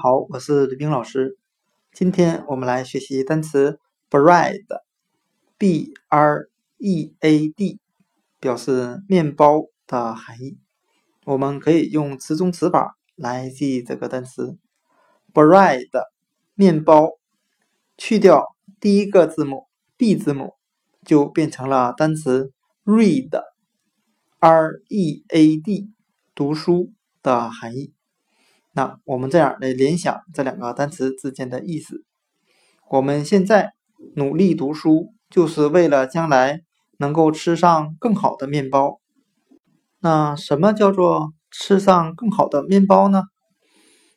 好，我是吕冰老师。今天我们来学习单词 bread，b r e a d，表示面包的含义。我们可以用词中词法来记这个单词 bread，面包。去掉第一个字母 b 字母，就变成了单词 read，r e a d，读书的含义。那我们这样来联想这两个单词之间的意思。我们现在努力读书，就是为了将来能够吃上更好的面包。那什么叫做吃上更好的面包呢？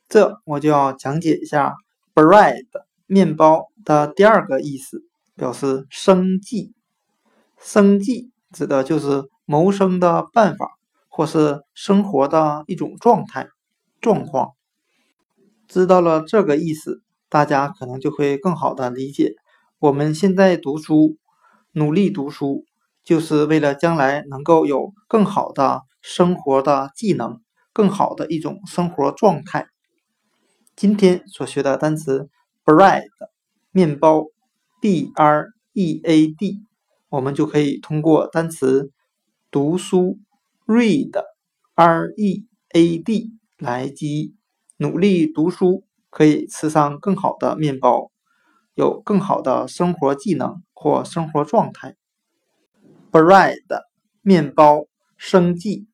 这我就要讲解一下 bread 面包的第二个意思，表示生计。生计指的就是谋生的办法，或是生活的一种状态。状况，知道了这个意思，大家可能就会更好的理解。我们现在读书，努力读书，就是为了将来能够有更好的生活的技能，更好的一种生活状态。今天所学的单词 bread 面包 b r e a d，我们就可以通过单词读书 read r e a d。来基，努力读书可以吃上更好的面包，有更好的生活技能或生活状态。bread 面包生计。